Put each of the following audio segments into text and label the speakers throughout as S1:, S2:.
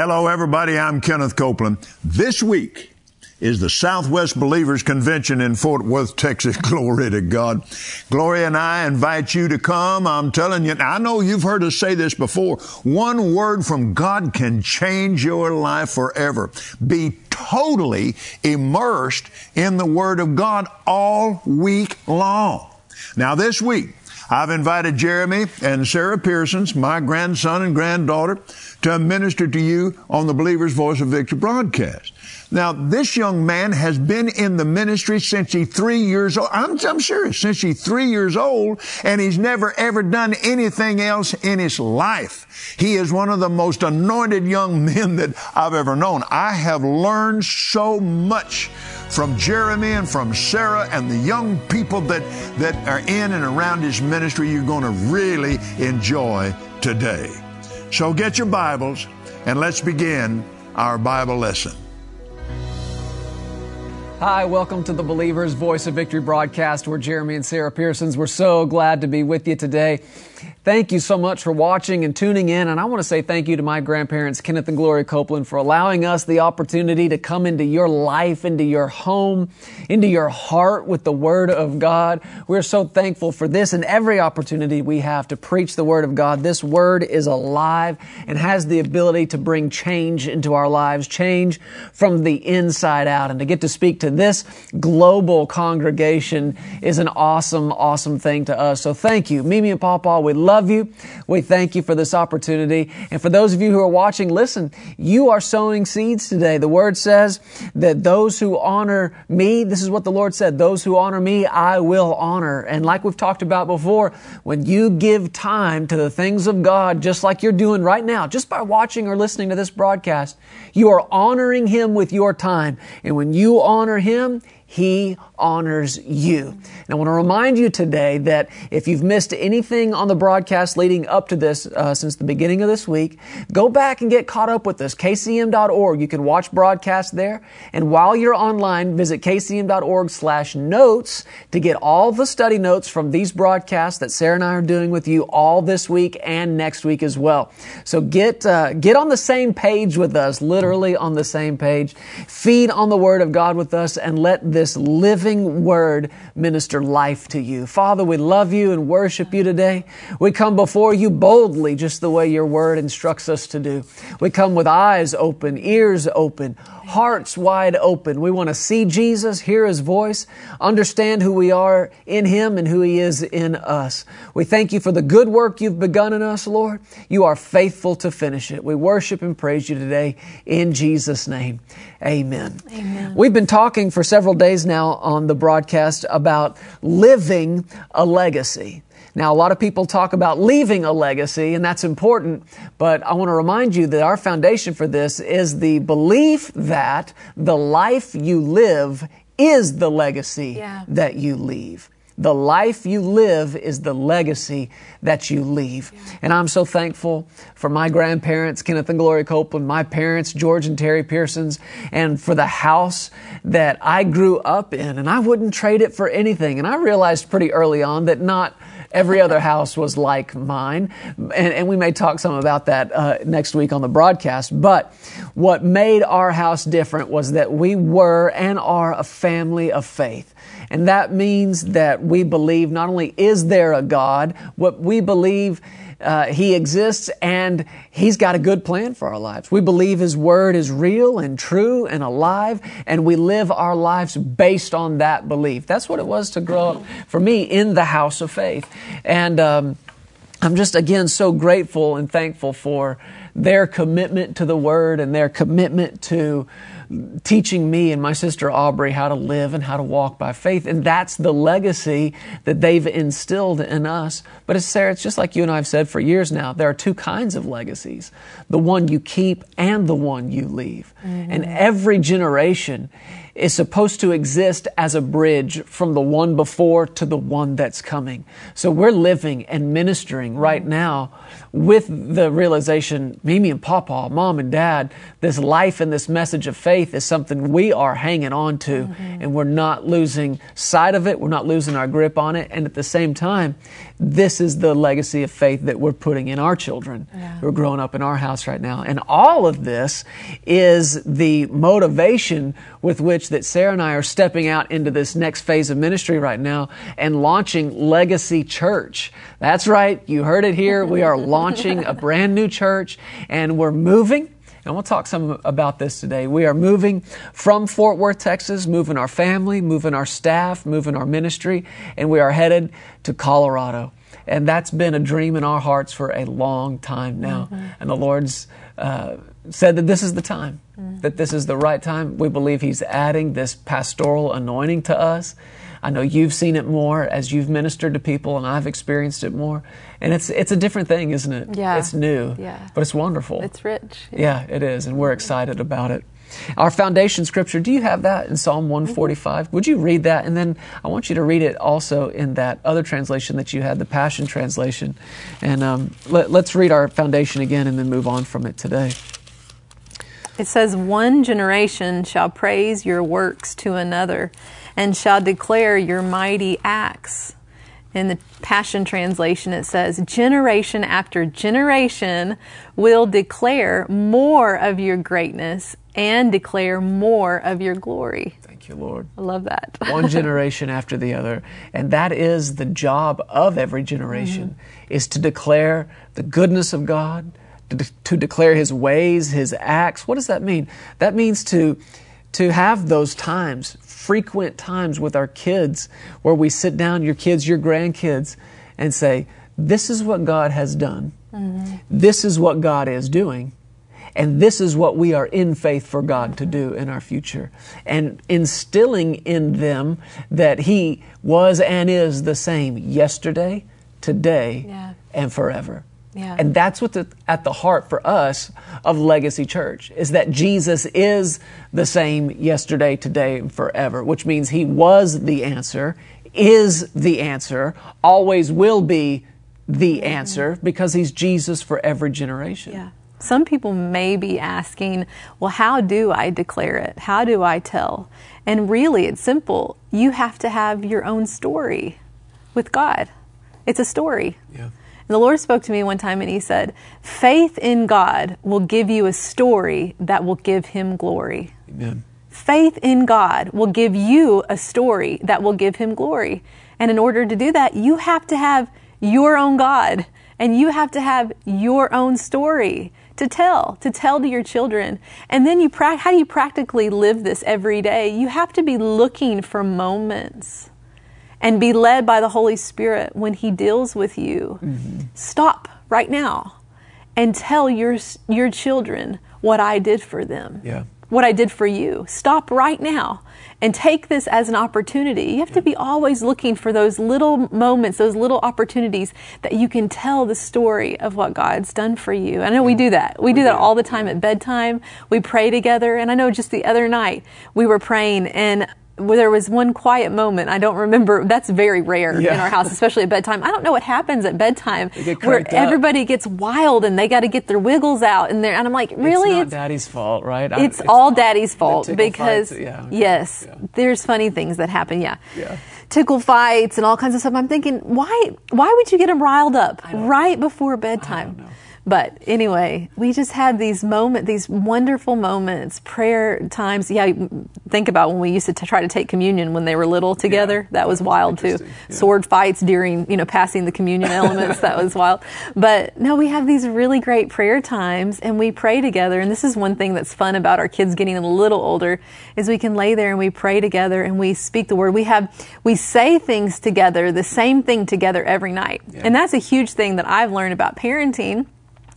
S1: Hello, everybody. I'm Kenneth Copeland. This week is the Southwest Believers Convention in Fort Worth, Texas. Glory to God. Gloria and I invite you to come. I'm telling you, I know you've heard us say this before. One word from God can change your life forever. Be totally immersed in the Word of God all week long. Now, this week, I've invited Jeremy and Sarah Pearsons, my grandson and granddaughter, to minister to you on the Believer's Voice of Victory broadcast. Now, this young man has been in the ministry since he's three years old. I'm, I'm serious, since he's three years old, and he's never ever done anything else in his life. He is one of the most anointed young men that I've ever known. I have learned so much from Jeremy and from Sarah and the young people that, that are in and around his ministry you're going to really enjoy today. So get your Bibles and let's begin our Bible lesson.
S2: Hi, welcome to the Believer's Voice of Victory broadcast. We're Jeremy and Sarah Pearsons. We're so glad to be with you today. Thank you so much for watching and tuning in. And I want to say thank you to my grandparents, Kenneth and Gloria Copeland, for allowing us the opportunity to come into your life, into your home, into your heart with the Word of God. We're so thankful for this and every opportunity we have to preach the Word of God. This Word is alive and has the ability to bring change into our lives, change from the inside out. And to get to speak to this global congregation is an awesome, awesome thing to us. So thank you. Mimi and Papa, we love you. We thank you for this opportunity. And for those of you who are watching, listen, you are sowing seeds today. The word says that those who honor me, this is what the Lord said, those who honor me, I will honor. And like we've talked about before, when you give time to the things of God, just like you're doing right now, just by watching or listening to this broadcast, you are honoring Him with your time. And when you honor Him, he honors you. And I want to remind you today that if you've missed anything on the broadcast leading up to this uh, since the beginning of this week, go back and get caught up with us. KCM.org. You can watch broadcasts there. And while you're online, visit kcm.org slash notes to get all the study notes from these broadcasts that Sarah and I are doing with you all this week and next week as well. So get, uh, get on the same page with us, literally on the same page. Feed on the Word of God with us and let this living word minister life to you. Father, we love you and worship you today. We come before you boldly, just the way your word instructs us to do. We come with eyes open, ears open, hearts wide open. We want to see Jesus, hear His voice, understand who we are in Him and who He is in us. We thank you for the good work you've begun in us, Lord. You are faithful to finish it. We worship and praise you today in Jesus' name. Amen. Amen. We've been talking for several days now on the broadcast about living a legacy. Now, a lot of people talk about leaving a legacy, and that's important, but I want to remind you that our foundation for this is the belief that the life you live is the legacy yeah. that you leave. The life you live is the legacy that you leave. And I'm so thankful for my grandparents, Kenneth and Gloria Copeland, my parents, George and Terri Pearsons, and for the house that I grew up in. And I wouldn't trade it for anything. And I realized pretty early on that not Every other house was like mine. And, and we may talk some about that uh, next week on the broadcast. But what made our house different was that we were and are a family of faith. And that means that we believe not only is there a God, what we believe uh, He exists and He's got a good plan for our lives. We believe His Word is real and true and alive, and we live our lives based on that belief. That's what it was to grow up for me in the house of faith. And um, I'm just, again, so grateful and thankful for their commitment to the Word and their commitment to teaching me and my sister Aubrey how to live and how to walk by faith. And that's the legacy that they've instilled in us. But it's Sarah, it's just like you and I have said for years now. There are two kinds of legacies. The one you keep and the one you leave. Mm-hmm. And every generation is supposed to exist as a bridge from the one before to the one that's coming. So we're living and ministering right now with the realization, Mimi and Papa, mom and dad, this life and this message of faith is something we are hanging on to mm-hmm. and we're not losing sight of it. We're not losing our grip on it. And at the same time, this is the legacy of faith that we're putting in our children yeah. who are growing up in our house right now. And all of this is the motivation with which that Sarah and I are stepping out into this next phase of ministry right now and launching Legacy Church. That's right. You heard it here. We are launching a brand new church and we're moving. And we'll talk some about this today. We are moving from Fort Worth, Texas, moving our family, moving our staff, moving our ministry, and we are headed to Colorado. And that's been a dream in our hearts for a long time now. Mm-hmm. And the Lord's uh, said that this is the time, mm-hmm. that this is the right time. We believe He's adding this pastoral anointing to us. I know you've seen it more as you've ministered to people, and I've experienced it more. And it's it's a different thing, isn't it?
S3: Yeah.
S2: It's new.
S3: Yeah.
S2: But it's wonderful.
S3: It's rich.
S2: Yeah. yeah, it is, and we're excited about it. Our foundation scripture, do you have that in Psalm 145? Mm-hmm. Would you read that? And then I want you to read it also in that other translation that you had, the Passion Translation. And um, let, let's read our foundation again and then move on from it today.
S3: It says, One generation shall praise your works to another and shall declare your mighty acts. In the Passion Translation, it says, Generation after generation will declare more of your greatness and declare more of your glory.
S2: Thank you, Lord.
S3: I love that.
S2: One generation after the other. And that is the job of every generation, mm-hmm. is to declare the goodness of God, to, de- to declare His ways, His acts. What does that mean? That means to to have those times, frequent times with our kids, where we sit down, your kids, your grandkids, and say, This is what God has done. Mm-hmm. This is what God is doing. And this is what we are in faith for God to do in our future. And instilling in them that He was and is the same yesterday, today, yeah. and forever. Yeah. And that's what's at the heart for us of Legacy Church is that Jesus is the same yesterday, today, and forever, which means he was the answer, is the answer, always will be the answer because he's Jesus for every generation.
S3: Yeah. Some people may be asking, well, how do I declare it? How do I tell? And really, it's simple. You have to have your own story with God. It's a story. Yeah. The Lord spoke to me one time and He said, Faith in God will give you a story that will give Him glory. Amen. Faith in God will give you a story that will give Him glory. And in order to do that, you have to have your own God and you have to have your own story to tell, to tell to your children. And then you, how do you practically live this every day? You have to be looking for moments and be led by the Holy Spirit when He deals with you. Mm-hmm. Stop right now and tell your, your children what I did for them. Yeah. What I did for you. Stop right now and take this as an opportunity. You have to be always looking for those little moments, those little opportunities that you can tell the story of what God's done for you. I know we do that. We do that all the time at bedtime. We pray together. And I know just the other night we were praying and there was one quiet moment. I don't remember. That's very rare yeah. in our house, especially at bedtime. I don't know what happens at bedtime where everybody gets wild and they got to get their wiggles out and and I'm like, really?
S2: It's, it's daddy's fault, right?
S3: It's, it's all daddy's fault because yeah, yes, yeah. there's funny things that happen. Yeah. Yeah. Tickle fights and all kinds of stuff. I'm thinking, why? Why would you get them riled up right before bedtime? But anyway, we just had these moments, these wonderful moments, prayer times. Yeah, think about when we used to t- try to take communion when they were little together. Yeah, that was wild too. Yeah. Sword fights during, you know, passing the communion elements. that was wild. But no, we have these really great prayer times and we pray together. And this is one thing that's fun about our kids getting a little older is we can lay there and we pray together and we speak the word. We have, we say things together, the same thing together every night. Yeah. And that's a huge thing that I've learned about parenting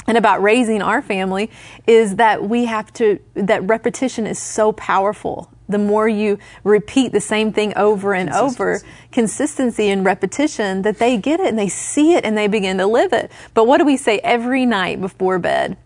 S3: and about raising our family is that we have to, that repetition is so powerful. The more you repeat the same thing over and over, consistency and repetition, that they get it and they see it and they begin to live it. But what do we say every night before bed?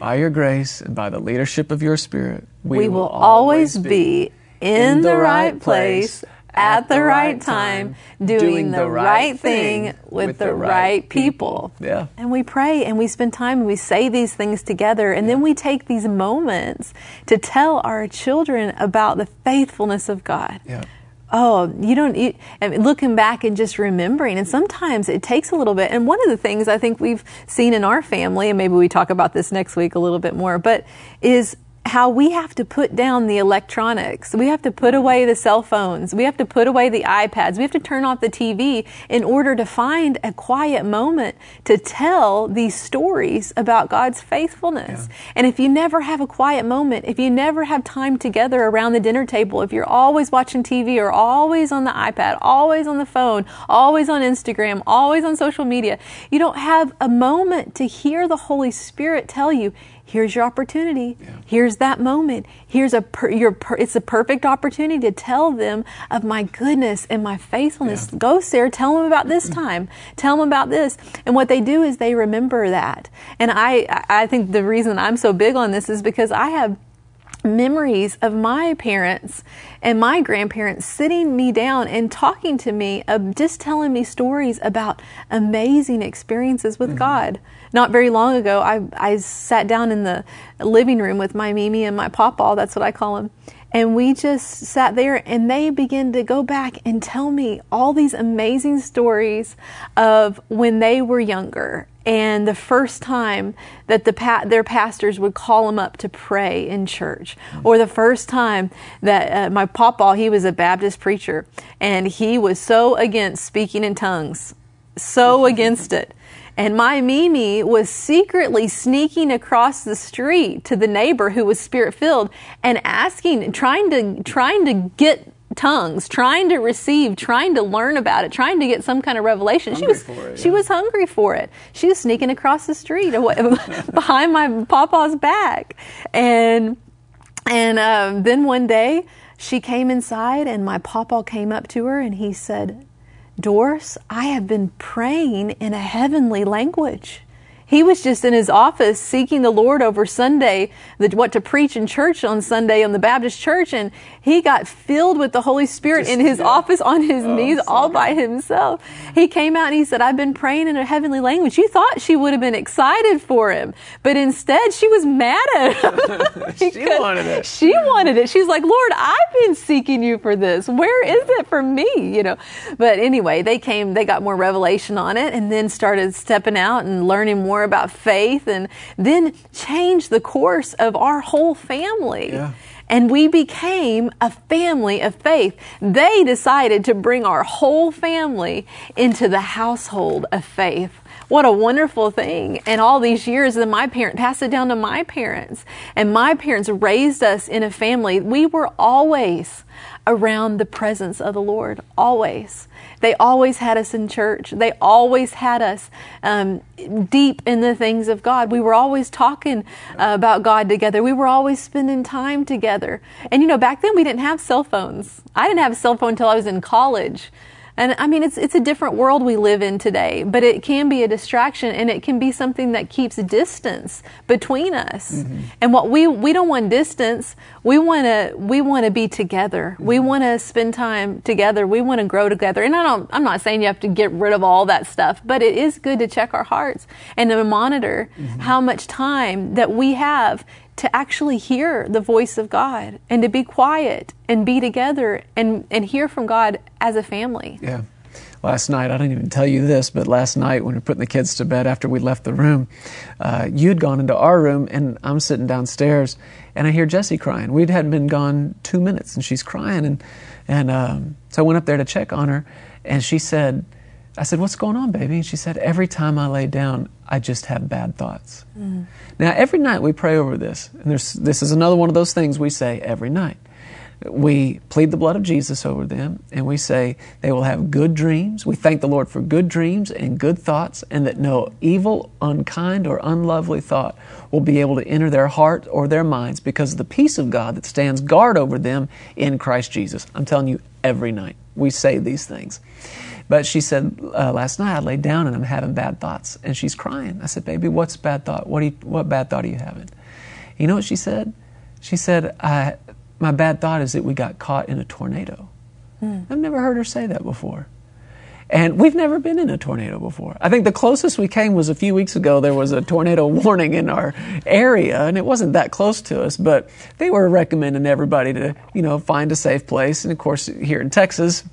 S2: By your grace and by the leadership of your spirit,
S3: we, we will, will, always be in, in the, the right place at the right time, doing the right thing with the right people.
S2: Yeah.
S3: And we pray and we spend time and we say these things together. And then we take these moments to tell our children about the faithfulness of God.
S2: Yeah.
S3: Oh, you don't, you, I mean, looking back and just remembering. And sometimes it takes a little bit. And one of the things I think we've seen in our family, and maybe we talk about this next week a little bit more, but is how we have to put down the electronics. We have to put away the cell phones. We have to put away the iPads. We have to turn off the TV in order to find a quiet moment to tell these stories about God's faithfulness. Yeah. And if you never have a quiet moment, if you never have time together around the dinner table, if you're always watching TV or always on the iPad, always on the phone, always on Instagram, always on social media, you don't have a moment to hear the Holy Spirit tell you, here's your opportunity. Yeah. Here's that moment. Here's a per, your per, it's a perfect opportunity to tell them of my goodness and my faithfulness. Yeah. Go, Sarah, tell them about this time. Tell them about this. And what they do is they remember that. And I I think the reason I'm so big on this is because I have memories of my parents and my grandparents sitting me down and talking to me, of just telling me stories about amazing experiences with mm-hmm. God. Not very long ago, I, I sat down in the living room with my Mimi and my Papa, that's what I call him, and we just sat there and they began to go back and tell me all these amazing stories of when they were younger and the first time that the pa- their pastors would call them up to pray in church, or the first time that uh, my papa he was a Baptist preacher and he was so against speaking in tongues, so against it. And my Mimi was secretly sneaking across the street to the neighbor who was spirit filled and asking, trying to, trying to get tongues, trying to receive, trying to learn about it, trying to get some kind of revelation.
S2: Hungry
S3: she was
S2: it, yeah.
S3: she was hungry for it. She was sneaking across the street behind my papa's back, and and um, then one day she came inside, and my papa came up to her, and he said, Doris, I have been praying in a heavenly language. He was just in his office seeking the Lord over Sunday, the, what to preach in church on Sunday on the Baptist church, and he got filled with the Holy Spirit just, in his yeah. office on his oh, knees all by himself. He came out and he said, I've been praying in a heavenly language. You thought she would have been excited for him, but instead she was mad at him.
S2: she wanted it.
S3: She wanted it. She's like, Lord, I've been seeking you for this. Where is it for me? You know, but anyway, they came, they got more revelation on it and then started stepping out and learning more more about faith and then change the course of our whole family.
S2: Yeah.
S3: And we became a family of faith. They decided to bring our whole family into the household of faith. What a wonderful thing. And all these years, then my parents passed it down to my parents. And my parents raised us in a family. We were always around the presence of the Lord, always. They always had us in church. They always had us um, deep in the things of God. We were always talking uh, about God together. We were always spending time together. And you know, back then we didn't have cell phones. I didn't have a cell phone until I was in college. And I mean, it's, it's a different world we live in today, but it can be a distraction and it can be something that keeps distance between us. Mm-hmm. And what we, we don't want distance. We want to, we want to be together. Mm-hmm. We want to spend time together. We want to grow together. And I don't, I'm not saying you have to get rid of all that stuff, but it is good to check our hearts and to monitor mm-hmm. how much time that we have to actually hear the voice of God and to be quiet and be together and, and hear from God as a family.
S2: Yeah. Last night, I didn't even tell you this, but last night when we were putting the kids to bed after we left the room, uh, you'd gone into our room and I'm sitting downstairs and I hear Jessie crying. We'd hadn't been gone two minutes and she's crying. And, and um, so I went up there to check on her and she said, I said, What's going on, baby? And she said, Every time I lay down, I just have bad thoughts. Mm. Now, every night we pray over this, and this is another one of those things we say every night. We plead the blood of Jesus over them, and we say they will have good dreams. We thank the Lord for good dreams and good thoughts, and that no evil, unkind, or unlovely thought will be able to enter their heart or their minds because of the peace of God that stands guard over them in Christ Jesus. I'm telling you, every night we say these things. But she said, uh, last night I laid down and I'm having bad thoughts. And she's crying. I said, baby, what's bad thought? What, you, what bad thought are you having? You know what she said? She said, my bad thought is that we got caught in a tornado. I've never heard her say that before. And we've never been in a tornado before. I think the closest we came was a few weeks ago. There was a tornado warning in our area, and it wasn't that close to us, but they were recommending everybody to, you know, find a safe place. And of course, here in Texas,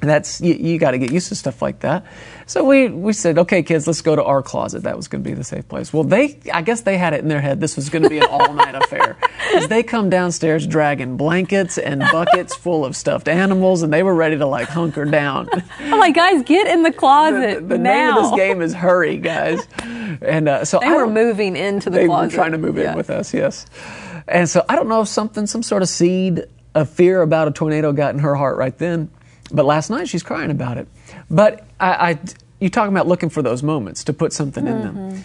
S2: that's you, you got to get used to stuff like that. So we we said, okay, kids, let's go to our closet. That was going to be the safe place. Well, they I guess they had it in their head this was going to be an all night affair. As they come downstairs dragging blankets and buckets full of stuffed animals, and they were ready to like hunker down.
S3: I'm like, guys, get in the closet
S2: the, the
S3: now.
S2: name of this game is hurry, guys. And uh, so
S3: they
S2: I
S3: were moving into the
S2: they
S3: closet.
S2: were trying to move
S3: Yeah.
S2: in with us, yes. And so I don't know if something, some sort of seed of fear about a tornado got in her heart right then. But last night she's crying about it. But I, I you talking about looking for those moments to put something in them.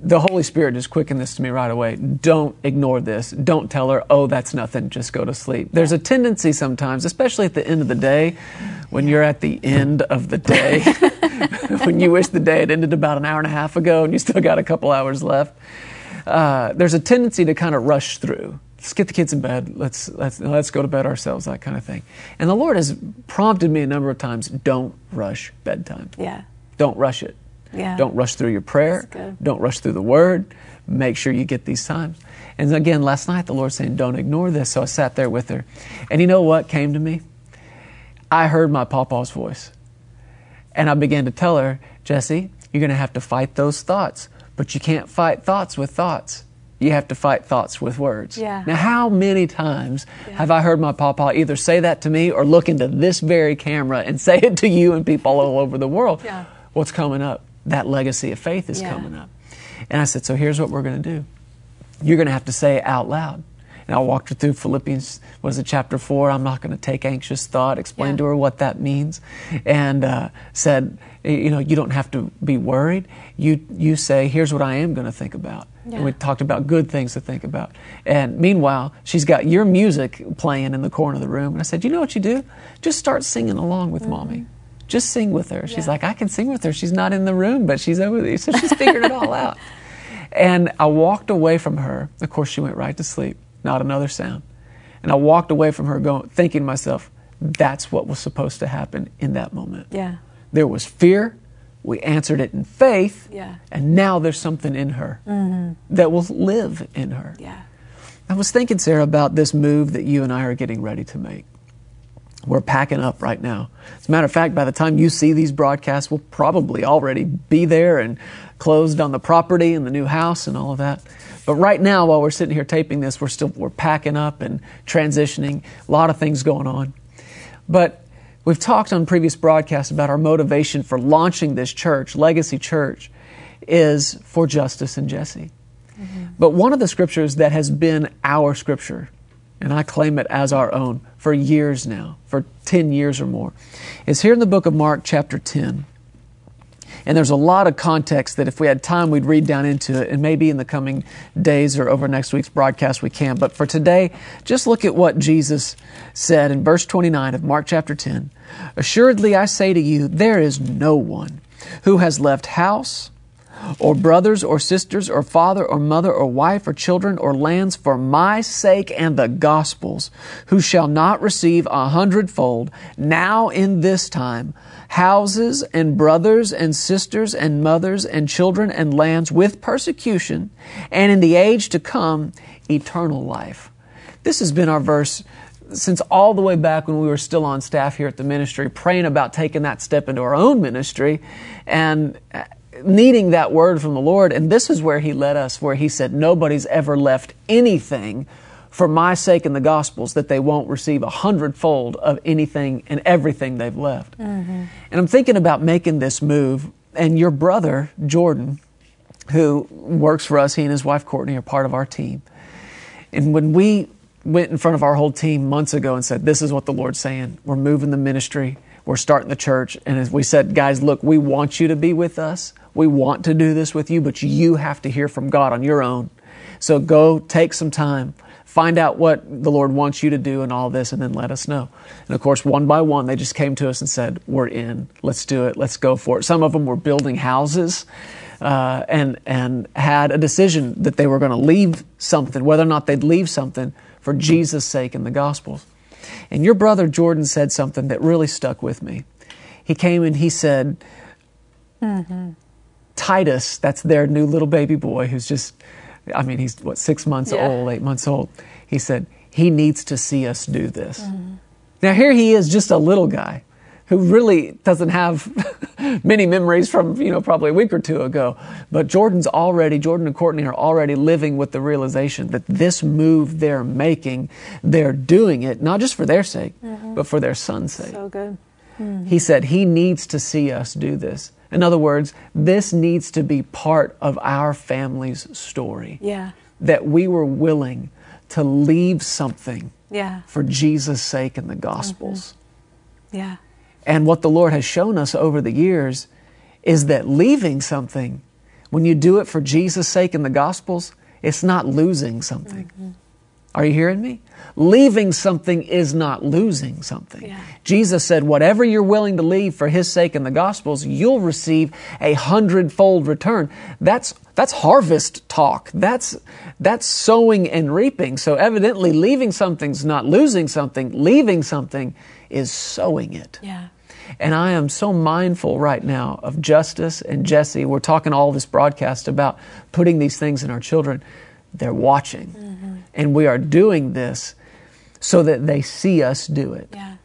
S2: The Holy Spirit just quickened this to me right away. Don't ignore this. Don't tell her, oh, that's nothing. Just go to sleep. There's a tendency sometimes, especially at the end of the day, when you're at the end of the day, when you wish the day had ended about an hour and a half ago and you still got a couple hours left uh, there's a tendency to kind of rush through. Let's get the kids in bed. Let's let's let's go to bed ourselves. That kind of thing. And the Lord has prompted me a number of times: don't rush bedtime.
S3: Yeah.
S2: Don't rush it.
S3: Yeah.
S2: Don't rush through your prayer. Don't rush through the Word. Make sure you get these times. And again, last night the Lord saying, "Don't ignore this." So I sat there with her, and you know what came to me? I heard my papa's voice. And I began to tell her, Jesse, you're going to have to fight those thoughts, but you can't fight thoughts with thoughts. You have to fight thoughts with words.
S3: Yeah.
S2: Now, how many times have I heard my papa either say that to me or look into this very camera and say it to you and people all over the world?
S3: Yeah.
S2: What's coming up? That legacy of faith is
S3: Yeah.
S2: coming up. And I said, so here's what we're going to do. You're going to have to say it out loud. And I walked her through Philippians, was it chapter four? I'm not going to take anxious thought, explain
S3: Yeah.
S2: to her what that means, and uh, said, you know, you don't have to be worried. You, you say, here's what I am going to think about. And we talked about good things to think about. And meanwhile, she's got your music playing in the corner of the room. And I said, you know what you do? Just start singing along with mommy. Just sing with her. She's
S3: Mm-hmm. Yeah.
S2: like, I can sing with her. She's not in the room, but she's over there. So she's figured it all out. And I walked away from her. Of course, she went right to sleep. Not another sound. And I walked away from her going, thinking to myself, that's what was supposed to happen in that moment.
S3: Yeah.
S2: There was fear. We answered it in faith.
S3: Yeah.
S2: And now there's something in her mm-hmm. that will live in her.
S3: Yeah.
S2: I was thinking, Sarah, about this move that you and I are getting ready to make. We're packing up right now. As a matter of fact, by the time you see these broadcasts, we'll probably already be there and closed on the property and the new house and all of that. But right now, while we're sitting here taping this, we're still we're packing up and transitioning. A lot of things going on. But we've talked on previous broadcasts about our motivation for launching this church, Legacy Church, is for Justice and Jesse. Mm-hmm. But one of the scriptures that has been our scripture, and I claim it as our own for years now, for 10 years or more, is here in the book of Mark, chapter 10. And there's a lot of context that if we had time, we'd read down into it. And maybe in the coming days or over next week's broadcast, we can. But for today, just look at what Jesus said in verse 29 of Mark chapter 10. Assuredly, I say to you, there is no one who has left house, or brothers or sisters or father or mother or wife or children or lands for my sake and the gospel's, who shall not receive a hundredfold now in this time houses and brothers and sisters and mothers and children and lands with persecution, and in the age to come eternal life. This has been our verse since all the way back when we were still on staff here at the ministry, praying about taking that step into our own ministry and needing that word from the Lord. And this is where He led us, where He said, Nobody's ever left anything for my sake in the Gospels that they won't receive a hundredfold of anything and everything they've left. Mm-hmm. And I'm thinking about making this move, and your brother, Jordan, who works for us, he and his wife Courtney are part of our team. And when we went in front of our whole team months ago and said, This is what the Lord's saying, we're moving the ministry, we're starting the church. And as we said, Guys, look, we want you to be with us. We want to do this with you, but you have to hear from God on your own. So go take some time, find out what the Lord wants you to do and all this, and then let us know. And of course, one by one, they just came to us and said, We're in. Let's do it. Let's go for it. Some of them were building houses. Uh, and and had a decision that they were going to leave something, whether or not they'd leave something for Jesus' sake in the Gospels. And your brother Jordan said something that really stuck with me. He came and he said, Titus, that's their new little baby boy who's just, I mean, he's what, six months
S3: Yeah.
S2: old, eight months old. He said, he needs to see us do this. Mm-hmm. Now, here he is, just a little guy who really doesn't have many memories from, you know, probably a week or two ago. But Jordan's already, Jordan and Courtney are already living with the realization that this move they're making, they're doing it not just for their sake, mm-hmm. but for their son's sake.
S3: So good. Mm-hmm.
S2: He said he needs to see us do this. In other words, this needs to be part of our family's story.
S3: Yeah.
S2: That we were willing to leave something
S3: Yeah.
S2: for Jesus' sake in the Gospels. Mm-hmm.
S3: Yeah.
S2: And what the Lord has shown us over the years is that leaving something, when you do it for Jesus' sake in the Gospels, it's not losing something. Mm-hmm. Are you hearing me? Leaving something is not losing something.
S3: Yeah.
S2: Jesus said, whatever you're willing to leave for His sake in the Gospels, you'll receive a hundredfold return. That's, that's harvest talk. That's, that's sowing and reaping. So evidently leaving something's not losing something. Leaving something is sowing it.
S3: Yeah.
S2: And I am so mindful right now of Justice and Jesse. We're talking all this broadcast about putting these things in our children. They're watching. Mm-hmm. And we are doing this so that they see us do it.
S3: Yeah.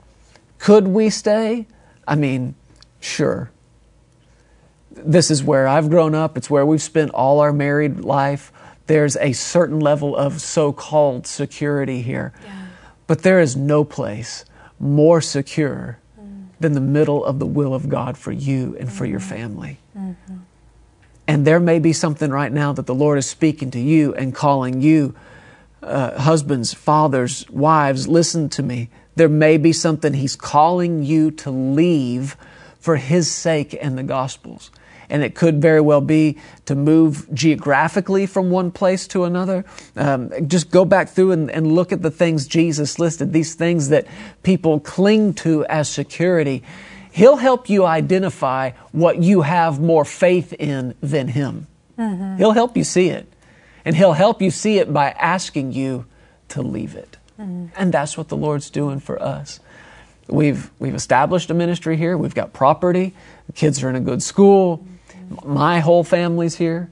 S2: Could we stay? I mean, sure. This is where I've grown up. It's where we've spent all our married life. There's a certain level of so called security here.
S3: Yeah.
S2: But there is no place more secure mm. than the middle of the will of God for you and for your mm-hmm. family. Mm-hmm. And there may be something right now that the Lord is speaking to you and calling you, uh, husbands, fathers, wives, listen to me. There may be something He's calling you to leave for His sake and the Gospels. And it could very well be to move geographically from one place to another. Um, just go back through and, and look at the things Jesus listed, these things that people cling to as security. He'll help you identify what you have more faith in than Him. Mm-hmm. He'll help you see it. And He'll help you see it by asking you to leave it. Mm-hmm. And that's what the Lord's doing for us. We've, we've established a ministry here. We've got property. The kids are in a good school. My whole family's here.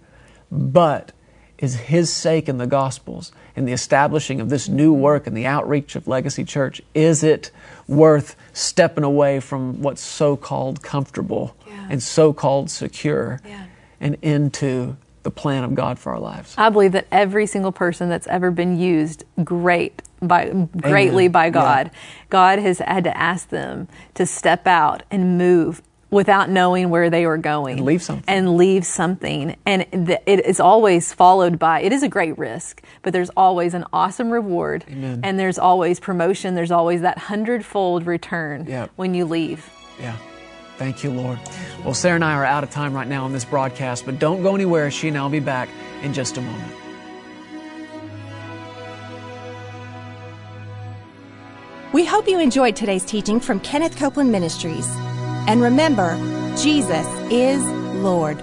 S2: But is His sake in the Gospels and the establishing of this new work and the outreach of Legacy Church, is it worth stepping away from what's so called comfortable
S3: Yeah.
S2: and so called secure
S3: Yeah.
S2: and into the plan of God for our lives?
S3: I believe that every single person that's ever been used great by greatly
S2: Amen.
S3: by
S2: Yeah.
S3: God, God has had to ask them to step out and move without knowing where they were going
S2: And leave something.
S3: and leave something and th- it is always followed by it is a great risk but there's always an awesome reward
S2: Amen.
S3: and there's always promotion there's always that hundredfold return
S2: Yeah.
S3: when you leave
S2: Yeah. Thank you, Lord. Well, Sarah and I are out of time right now on this broadcast, but don't go anywhere. She and I will be back in just a moment.
S4: We hope you enjoyed today's teaching from Kenneth Copeland Ministries. And remember, Jesus is Lord.